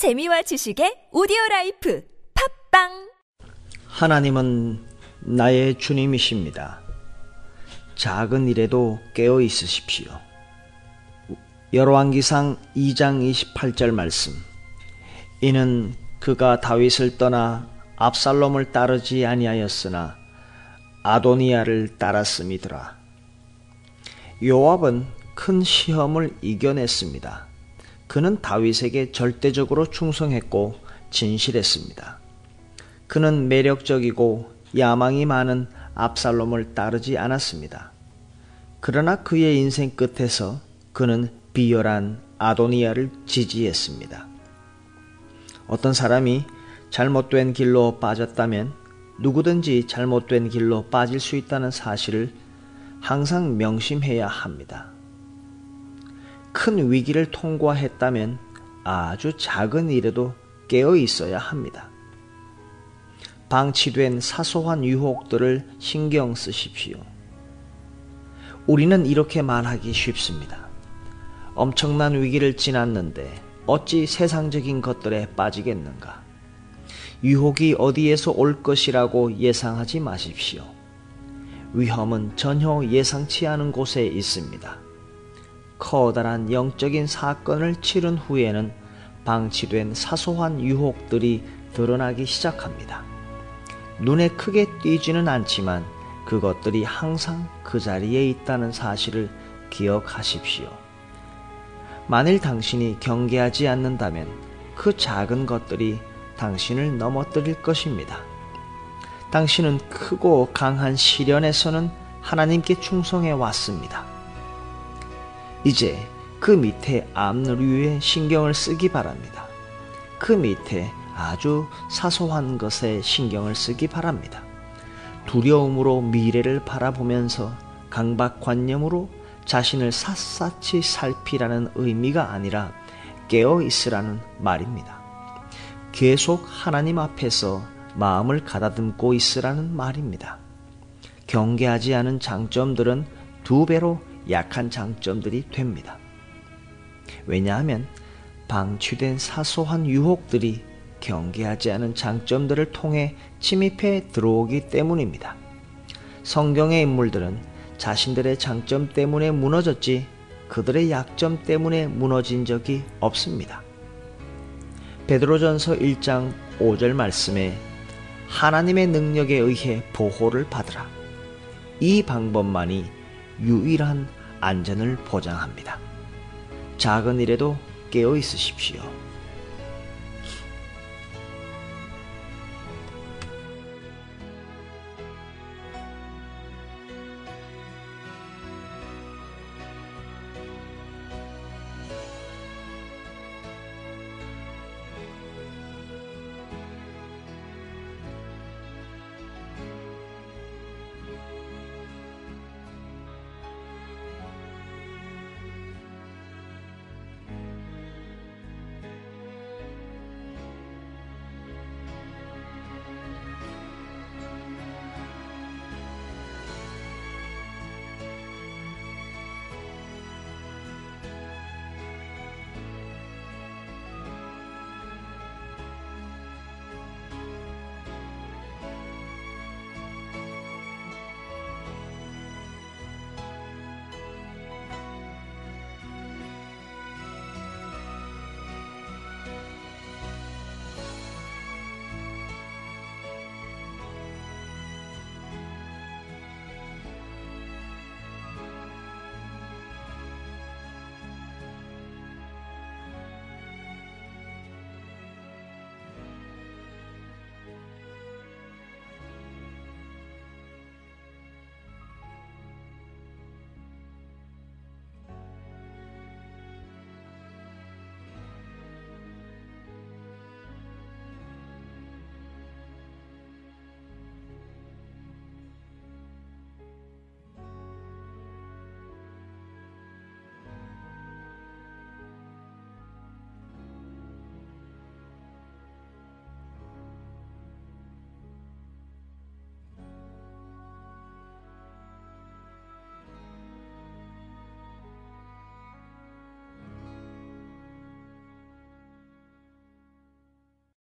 재미와 지식의 오디오 라이프 팟빵 하나님은 나의 주님이십니다. 작은 일에도 깨어 있으십시오. 열왕기상 2장 28절 말씀. 이는 그가 다윗을 떠나 압살롬을 따르지 아니하였으나 아도니아를 따랐음이더라. 요압은 큰 시험을 이겨냈습니다. 그는 다윗에게 절대적으로 충성했고 진실했습니다. 그는 매력적이고 야망이 많은 압살롬을 따르지 않았습니다. 그러나 그의 인생 끝에서 그는 비열한 아도니아를 지지했습니다. 어떤 사람이 잘못된 길로 빠졌다면 누구든지 잘못된 길로 빠질 수 있다는 사실을 항상 명심해야 합니다. 큰 위기를 통과했다면 아주 작은 일에도 깨어 있어야 합니다. 방치된 사소한 유혹들을 신경 쓰십시오. 우리는 이렇게 말하기 쉽습니다. 엄청난 위기를 지났는데 어찌 세상적인 것들에 빠지겠는가? 유혹이 어디에서 올 것이라고 예상하지 마십시오. 위험은 전혀 예상치 않은 곳에 있습니다. 커다란 영적인 사건을 치른 후에는 방치된 사소한 유혹들이 드러나기 시작합니다. 눈에 크게 띄지는 않지만 그것들이 항상 그 자리에 있다는 사실을 기억하십시오. 만일 당신이 경계하지 않는다면 그 작은 것들이 당신을 넘어뜨릴 것입니다. 당신은 크고 강한 시련에서는 하나님께 충성해 왔습니다. 이제 그 밑에 앞누리에 신경을 쓰기 바랍니다. 그 밑에 아주 사소한 것에 신경을 쓰기 바랍니다. 두려움으로 미래를 바라보면서 강박관념으로 자신을 샅샅이 살피라는 의미가 아니라 깨어 있으라는 말입니다. 계속 하나님 앞에서 마음을 가다듬고 있으라는 말입니다. 경계하지 않은 장점들은 두 배로 약한 장점들이 됩니다. 왜냐하면 방치된 사소한 유혹들이 경계하지 않은 장점들을 통해 침입해 들어오기 때문입니다. 성경의 인물들은 자신들의 장점 때문에 무너졌지 그들의 약점 때문에 무너진 적이 없습니다. 베드로전서 1장 5절 말씀에 하나님의 능력에 의해 보호를 받으라. 이 방법만이 유일한 안전을 보장합니다. 작은 일에도 깨어 있으십시오.